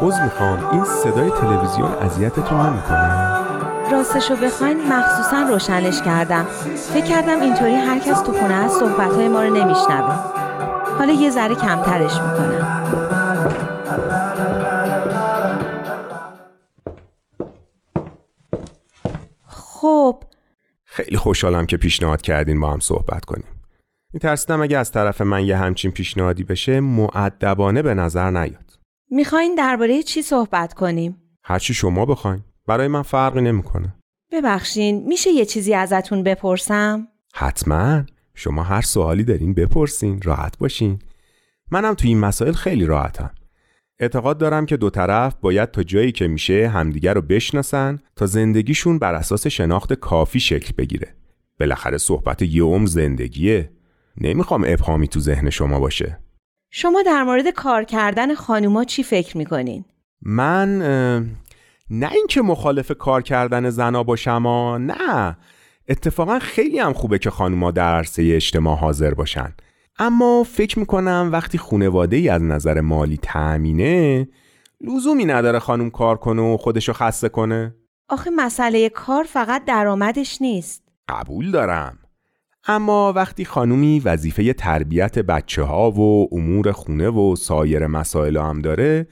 عوض می‌خوام این صدای تلویزیون اذیتتون نمی‌کنه. راستشو بخواین مخصوصا روشنش کردم. فکر کردم اینطوری هر کس تو خونه از صحبتهای ما رو نمیشنوه. حالا یه ذره کمترش می‌کنم. خب. خیلی خوشحالم که پیشنهاد کردین با هم صحبت کنیم. میترسیدم اگه از طرف من یه همچین پیشنهادی بشه معدبانه به نظر نیاد. می‌خواین درباره چی صحبت کنیم؟ هرچی شما بخواین. برای من فرقی نمی‌کنه. ببخشین میشه یه چیزی ازتون بپرسم؟ حتما. شما هر سوالی دارین بپرسین راحت باشین. منم تو این مسائل خیلی راحتم. اعتقاد دارم که دو طرف باید تا جایی که میشه همدیگر رو بشناسن تا زندگیشون بر اساس شناخت کافی شکل بگیره. بالاخره صحبت یه عمر زندگیه. نمی‌خوام ابهامی تو ذهن شما باشه. شما در مورد کار کردن خانوما چی فکر می‌کنین؟ من نه اینکه مخالف کار کردن زنا باشم ها نه. اتفاقا خیلی هم خوبه که خانوما در عرصه اجتماع حاضر باشن. اما فکر می‌کنم وقتی خونواده ای از نظر مالی تأمینه لزومی نداره خانوم کار کنه و خودشو خسته کنه. آخه مسئله کار فقط درآمدش نیست. قبول دارم. اما وقتی خانومی وظیفه تربیت بچه ها و امور خونه و سایر مسائل هم داره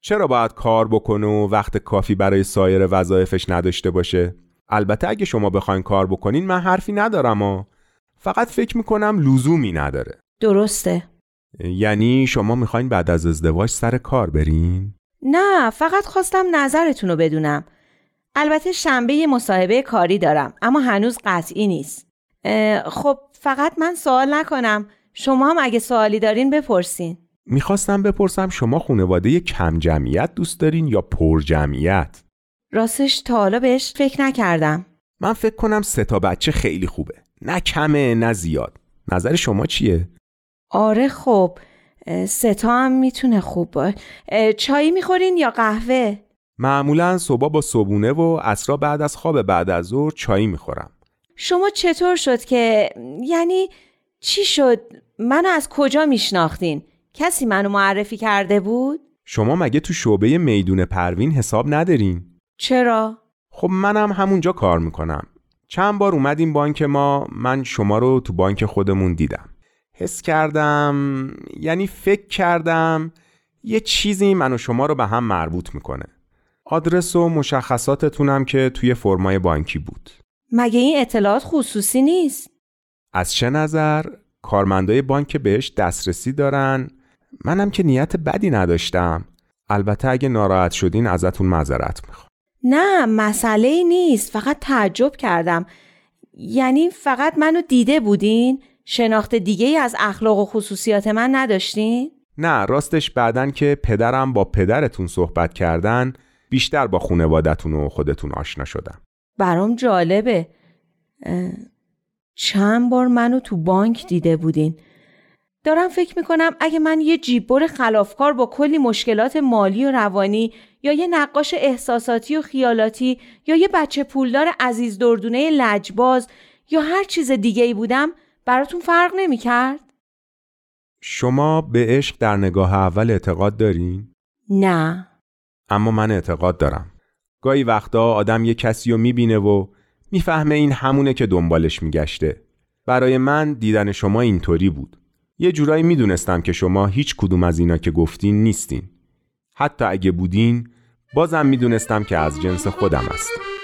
چرا باید کار بکنه و وقت کافی برای سایر وظایفش نداشته باشه؟ البته اگه شما بخواین کار بکنین من حرفی ندارم و فقط فکر می‌کنم لزومی نداره درسته یعنی شما می‌خواین بعد از ازدواج سر کار برین؟ نه فقط خواستم نظرتون رو بدونم البته شنبه یه مصاحبه کاری دارم اما هنوز قطعی نیست خب فقط من سوال نکنم. شما هم اگه سوالی دارین بپرسین. می‌خواستم بپرسم شما خانواده کم جمعیت دوست دارین یا پر جمعیت؟ راستش تا حالا بهش فکر نکردم. من فکر کنم سه تا بچه خیلی خوبه. نه کمه نه زیاد. نظر شما چیه؟ آره خب. اه، ستا هم می‌تونه خوب باش اه، چایی می‌خورین یا قهوه؟ معمولا صبح با صبونه و عصرا بعد از خواب بعد از ظهر چایی می‌خورم. شما چطور شد که یعنی چی شد؟ منو از کجا میشناختین؟ کسی منو معرفی کرده بود؟ شما مگه تو شعبه میدون پروین حساب ندارین؟ چرا؟ خب منم همونجا کار می‌کنم. چند بار اومدیم بانک ما من شما رو تو بانک خودمون دیدم. حس کردم یعنی فکر کردم یه چیزی من و شما رو به هم مربوط می‌کنه. آدرس و مشخصاتتونم که توی فرمای بانکی بود. مگه این اطلاعات خصوصی نیست؟ از چه نظر؟ کارمندای بانک بهش دسترسی دارن؟ منم که نیت بدی نداشتم. البته اگه ناراحت شدین ازتون معذرت می‌خوام. نه مسئله ای نیست. فقط تعجب کردم. یعنی فقط منو دیده بودین؟ شناخت دیگه ای از اخلاق و خصوصیات من نداشتین؟ نه راستش بعدن که پدرم با پدرتون صحبت کردن بیشتر با خونوادتون و خودتون آشنا شدم. برام جالبه چند بار منو تو بانک دیده بودین دارم فکر می‌کنم اگه من یه جیببر خلافکار با کلی مشکلات مالی و روانی یا یه نقاش احساساتی و خیالاتی یا یه بچه پولدار عزیز دردونه لجباز یا هر چیز دیگه ای بودم براتون فرق نمی‌کرد؟ شما به عشق در نگاه اول اعتقاد دارین؟ نه اما من اعتقاد دارم گاهی وقتا آدم یه کسی رو می‌بینه و می‌فهمه این همونه که دنبالش میگشته. برای من دیدن شما اینطوری بود. یه جورایی می‌دونستم که شما هیچ کدوم از اینا که گفتین نیستین. حتی اگه بودین بازم می‌دونستم که از جنس خودم هستین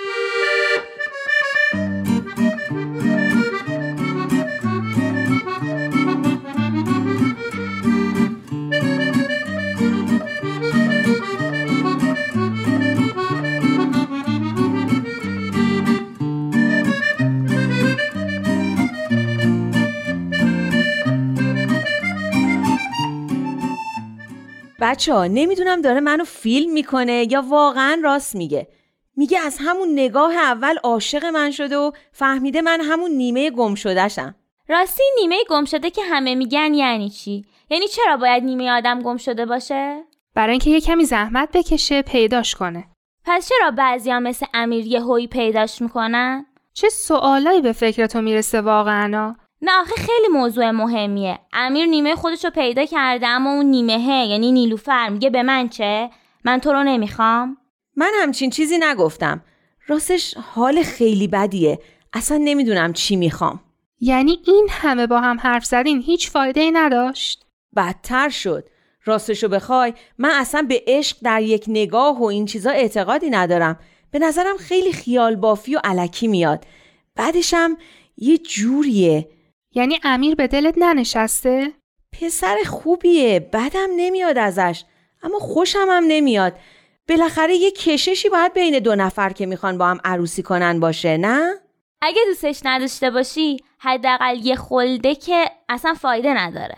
بچه ها نمی‌دونم داره منو فیلم می‌کنه یا واقعا راست میگه. میگه از همون نگاه اول عاشق من شده و فهمیده من همون نیمه گم شدهشم. راستی نیمه گم شده که همه میگن یعنی چی؟ یعنی چرا باید نیمه آدم گم شده باشه؟ برای اینکه یه کمی زحمت بکشه پیداش کنه. پس چرا بعضیا مثل امیر یه هوی پیداش می‌کنن؟ چه سوالایی به فکر تو می‌رسه واقعا؟ نه آخه خیلی موضوع مهمیه. امیر نیمه خودش رو پیدا کرده اما اون نیمه یعنی نیلوفر میگه به من چه؟ من تو رو نمی‌خوام. من همچین چیزی نگفتم. راستش حال خیلی بدیه. اصلا نمی‌دونم چی می‌خوام. یعنی این همه با هم حرف زدین هیچ فایده ای نداشت؟ بدتر شد. راستشو بخوای من اصلا به عشق در یک نگاه و این چیزا اعتقادی ندارم. به نظرم خیلی خیال بافی و علکی میاد. بعدشم یه جوریه. یعنی امیر به دلت ننشسته؟ پسر خوبیه بدم نمیاد ازش اما خوشم هم نمیاد بالاخره یه کششی باید بین دو نفر که می‌خوان با هم عروسی کنن باشه نه؟ اگه دوستش نداشته باشی حداقل یه خلده که اصلا فایده نداره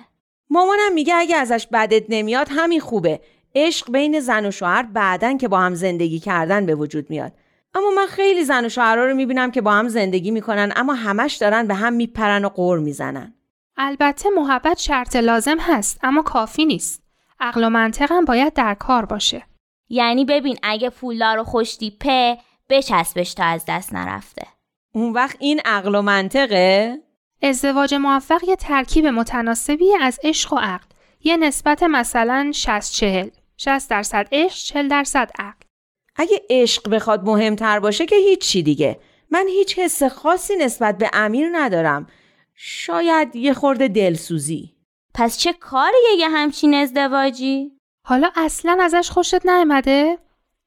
مامانم میگه اگه ازش بدت نمیاد همین خوبه عشق بین زن و شوهر بعدن که با هم زندگی کردن به وجود میاد اما من خیلی زن و شوهرها رو می‌بینم که با هم زندگی می‌کنن اما همش دارن به هم میپرن و قور می‌زنن. البته محبت شرط لازم هست اما کافی نیست. عقل و منطقم باید در کار باشه. یعنی ببین اگه پولدار و خوشتیپه بچسبش تا از دست نرفته. اون وقت این عقل و منطقه؟ ازدواج موفق یه ترکیب متناسبی از عشق و عقل. یه نسبت مثلا 60 40 60 درصد عشق 40 درصد عقل. اگه عشق بخواد مهمتر باشه که هیچی دیگه. من هیچ حس خاصی نسبت به امیر ندارم. شاید یه خورده دلسوزی. پس چه کاریه یه همچین ازدواجی؟ حالا اصلا ازش خوشت نیامده؟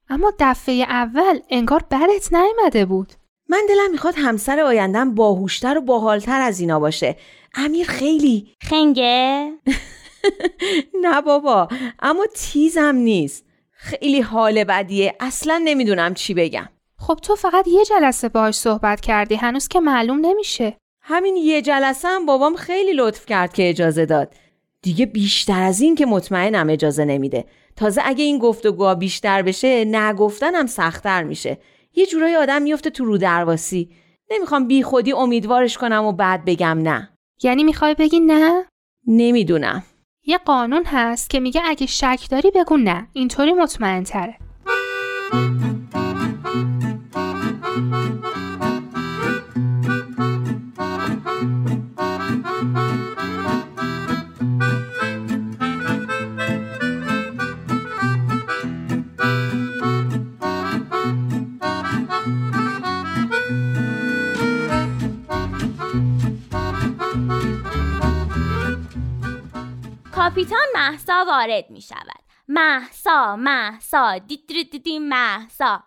اما دفعه اول انگار برت نیامده بود. من دلم می‌خواد همسر آیندم باهوشتر و باحالتر از اینا باشه. امیر خیلی خنگه؟ نه بابا. اما تیزم نیست. خیلی حال بدیه. اصلا نمی‌دونم چی بگم. خب تو فقط یه جلسه باهاش صحبت کردی هنوز که معلوم نمیشه. همین یه جلسه هم بابام خیلی لطف کرد که اجازه داد. دیگه بیشتر از این که مطمئنم اجازه نمیده. تازه اگه این گفتگوها بیشتر بشه نگفتنم سختتر میشه. یه جورایی آدم میفته تو رو درواسی نمی‌خوام بی خودی امیدوارش کنم و بعد بگم نه. یعنی می‌خوای بگی نه؟ نمی‌دونم. یه قانون هست که میگه اگه شک داری بگو نه. اینطوری مطمئن تره کاپیتان محسا وارد می شود. محسا محسا دیدی دیدی محسا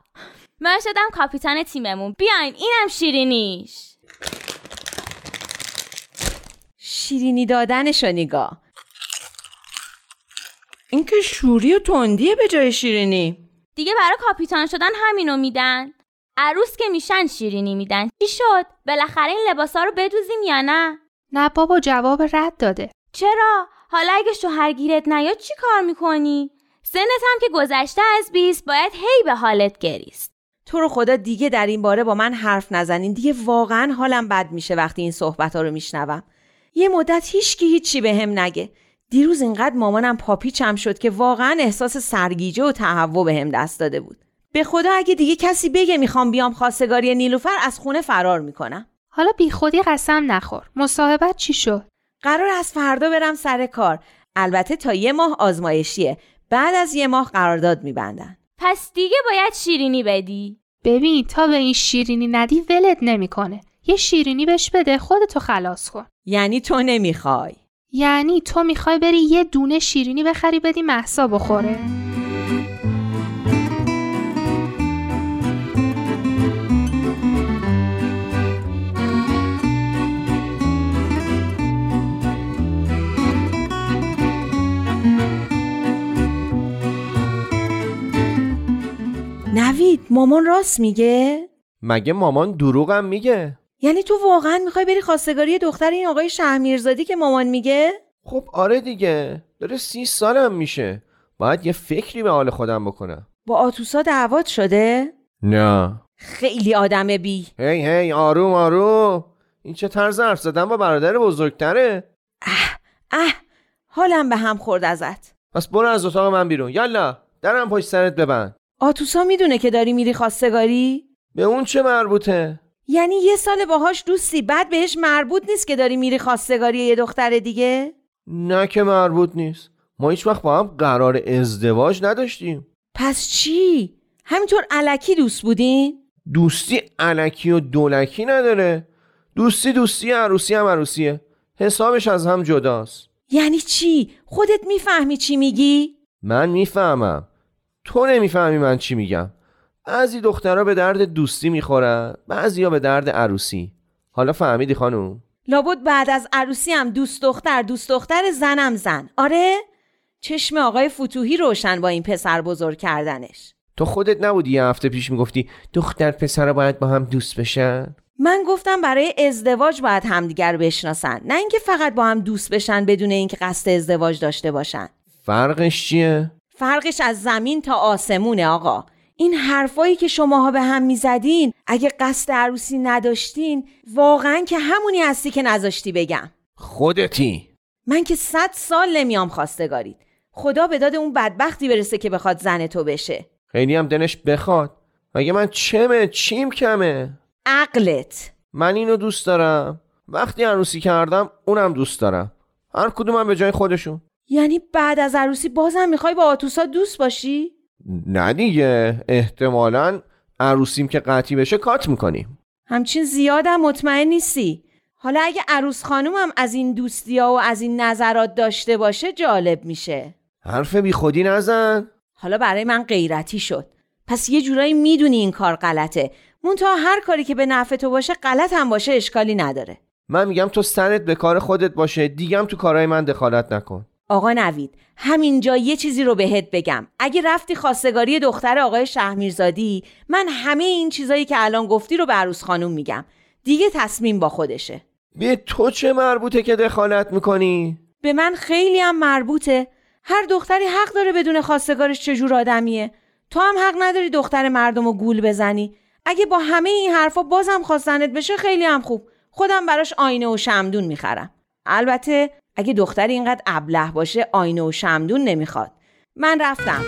من شدم کاپیتان تیممون. بیاین اینم شیرینیش. شیرینی دادنشو نگاه. این که شوری و تندیه به جای شیرینی. دیگه برای کاپیتان شدن همینو میدن. عروس که میشن شیرینی میدن. چی شد؟ بالاخره این لباسا رو بدوزیم یا نه؟ نه بابا جواب رد داده. چرا؟ حالا اگه شوهرگیرت نیاد چی کار می‌کنی؟ سنت هم که گذشته از بیست باید هی به حالت گریست. تو رو خدا دیگه در این باره با من حرف نزنین. دیگه واقعا حالم بد میشه وقتی این صحبت ها رو میشنوم. یه مدت هیچکی هیچی به هم نگه. دیروز اینقدر مامانم پاپیچم شد که واقعا احساس سرگیجه و تهوع به هم دست داده بود. به خدا اگه دیگه کسی بگه می‌خوام بیام خواستگاری نیلوفر از خونه فرار می‌کنم. حالا بیخودی قسم نخور. مصاحبت چی شد؟ قرار از فردا برم سر کار. البته تا یه ماه آزمایشیه. بعد از یه ماه قرارداد میبندن. پس دیگه باید شیرینی بدی. ببین تا به این شیرینی ندی ولت نمی‌کنه. یه شیرینی بهش بده خودتو خلاص کن. یعنی تو نمی‌خوای؟ یعنی تو می‌خوای بری یه دونه شیرینی بخری بدی محسا بخوره؟ مامان راست میگه؟ مگه مامان دروغم میگه؟ یعنی تو واقعا می‌خوای بری خواستگاری دختر این آقای شهمیرزادی که مامان میگه؟ خب آره دیگه. داره سی سالم میشه. باید یه فکری به حال خودم بکنم. با آتوسا دعوات شده؟ نه. خیلی آدم بی. هی هی آروم آروم. این چه طرز حرف زدن با برادر بزرگتره؟ اه. حالم به هم خورد ازت. پس برو از اتاق من بیرون. یالا درم پشت سرت ببند. آتوسا می‌دونه که داری میری خواستگاری؟ به اون چه مربوطه یعنی یه سال باهاش دوستی بعد بهش مربوط نیست که داری میری خواستگاری یه دختر دیگه؟ نه که مربوط نیست ما هیچ وقت با هم قرار ازدواج نداشتیم پس چی؟ همینطور علکی دوست بودین؟ دوستی علکی و دولکی نداره دوستی دوستی عروسی هم عروسیه حسابش از هم جداست یعنی چی؟ خودت می‌فهمی چی میگی؟ من می‌فهمم تو نمی‌فهمی من چی میگم. بعضی دخترها به درد دوستی می‌خورن بعضیا به درد عروسی. حالا فهمیدی خانوم؟ لابد بعد از عروسی هم دوست دختر دوست دختر زنم زن. آره؟ چشم آقای فتوحی روشن با این پسر بزرگ کردنش. تو خودت نبودی یه هفته پیش می‌گفتی دختر پسر باید با هم دوست بشن؟ من گفتم برای ازدواج باید همدیگر بشناسن. نه اینکه فقط با هم دوست بشن بدون اینکه قصد ازدواج داشته باشن. فرقش چیه؟ فرقش از زمین تا آسمونه آقا. این حرفایی که شماها به هم می‌زدین اگه قصد عروسی نداشتین واقعا که همونی هستی که نذاشتی بگم. خودتی. من که صد سال نمیام خواستگارید خدا به داد اون بدبختی برسه که بخواد زن تو بشه. خیلی هم دلش بخواد. مگه من چمه؟ چیم کمه؟ عقلت. من اینو دوست دارم. وقتی عروسی کردم اونم دوست دارم. هر کدومم به جای خودشون. یعنی بعد از عروسی بازم می‌خوای با آتوسا دوست باشی؟ نه دیگه. احتمالا عروسیم که قطعی بشه کات می‌کنیم. همچین زیادم مطمئن نیستی. حالا اگه عروس خانومم از این دوستیا و از این نظرات داشته باشه جالب میشه. حرف بی خودی نزن. حالا برای من غیرتی شد. پس یه جورایی می‌دونی این کار غلطه. منتها هر کاری که به نفع تو باشه غلط هم باشه اشکالی نداره. من میگم تو سرت به کار خودت باشه. دیگم تو کارهای من دخالت نکن. آقا نوید همینجا یه چیزی رو بهت بگم. اگه رفتی خواستگاری دختر آقای شهمیرزادی من همه این چیزایی که الان گفتی رو به عروس خانوم میگم. دیگه تصمیم با خودشه. به تو چه مربوطه که دخالت می‌کنی؟ به من خیلی هم مربوطه. هر دختری حق داره بدون خواستگارش چجور آدمیه. تو هم حق نداری دختر مردم رو گول بزنی. اگه با همه این حرفا بازم خواستنت بشه خیلی هم خوب. خودم براش آینه و شمدون می‌خرم. البته اگه دختر اینقدر ابله باشه آینه و شمدون نمی‌خواد. من رفتم.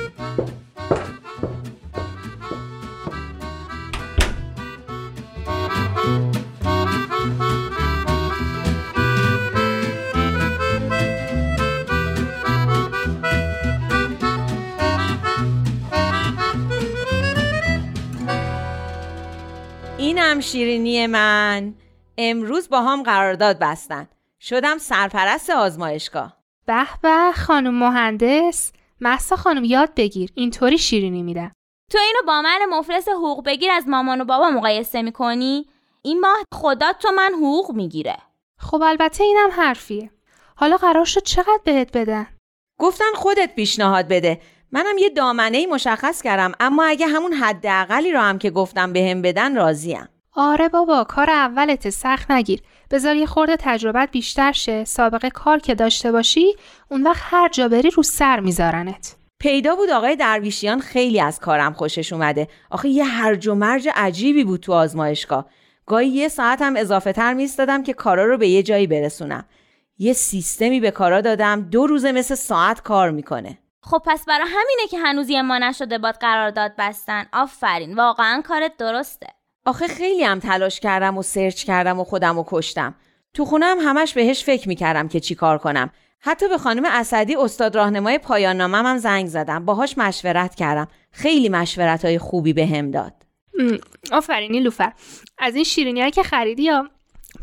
اینم شیرینی من. امروز با هم قرارداد بستن. شدم سرپرست آزمایشگاه. به به خانم مهندس. محسا خانم یاد بگیر. اینطوری شیرینی میدم. تو اینو با من مفلس حقوق بگیر از مامان و بابا مقایسه می‌کنی؟ این ماه خدا تو من حقوق می‌گیره. خب البته اینم حرفیه. حالا قرار شد چقدر بهت بدن؟ گفتن خودت پیشنهاد بده. منم یه دامنه مشخص کردم اما اگه همون حداقلی رو هم که گفتم بهم بدن راضیم. آره بابا کار اولت سخت نگیر. بذار یه خورده تجربت بیشتر شه. سابقه کار که داشته باشی اون وقت هر جا بری رو سر میذارنت. پیدا بود آقای درویشیان خیلی از کارم خوشش اومده. آخه یه هرج و مرج عجیبی بود تو آزمایشگاه. گاهی یه ساعت هم اضافه تر میستادم که کارا رو به یه جایی برسونم. یه سیستمی به کارا دادم دو روزه مثل ساعت کار می‌کنه. خب پس برای همینه که هنوز یه ما نشده باد قرارداد بستن. آفرین واقعا کارت درسته. آخه خیلی هم تلاش کردم و سرچ کردم و خودم و کشتم. تو خونم همش بهش فکر می‌کردم که چی کار کنم. حتی به خانم اسدی استاد راهنمای پایان نامم هم زنگ زدم. باهاش مشورت کردم. خیلی مشورت های خوبی به هم داد آفرینی لوفر. از این شیرینی که خریدی یا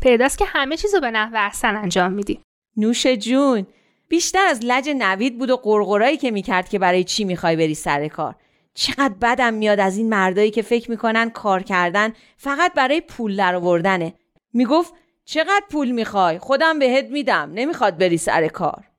پیداست که همه چیزو به نحو احسن انجام میدی. نوش جون بیشتر از لج نوید بود و قرقرایی که می‌کرد که برای چی می‌خوای بری سر کار. چقدر بدم میاد از این مردایی که فکر می‌کنن کار کردن فقط برای پول درآوردنه. می‌گفت چقدر پول می‌خوای؟ خودم بهت میدم. نمی‌خواد بری سر کار.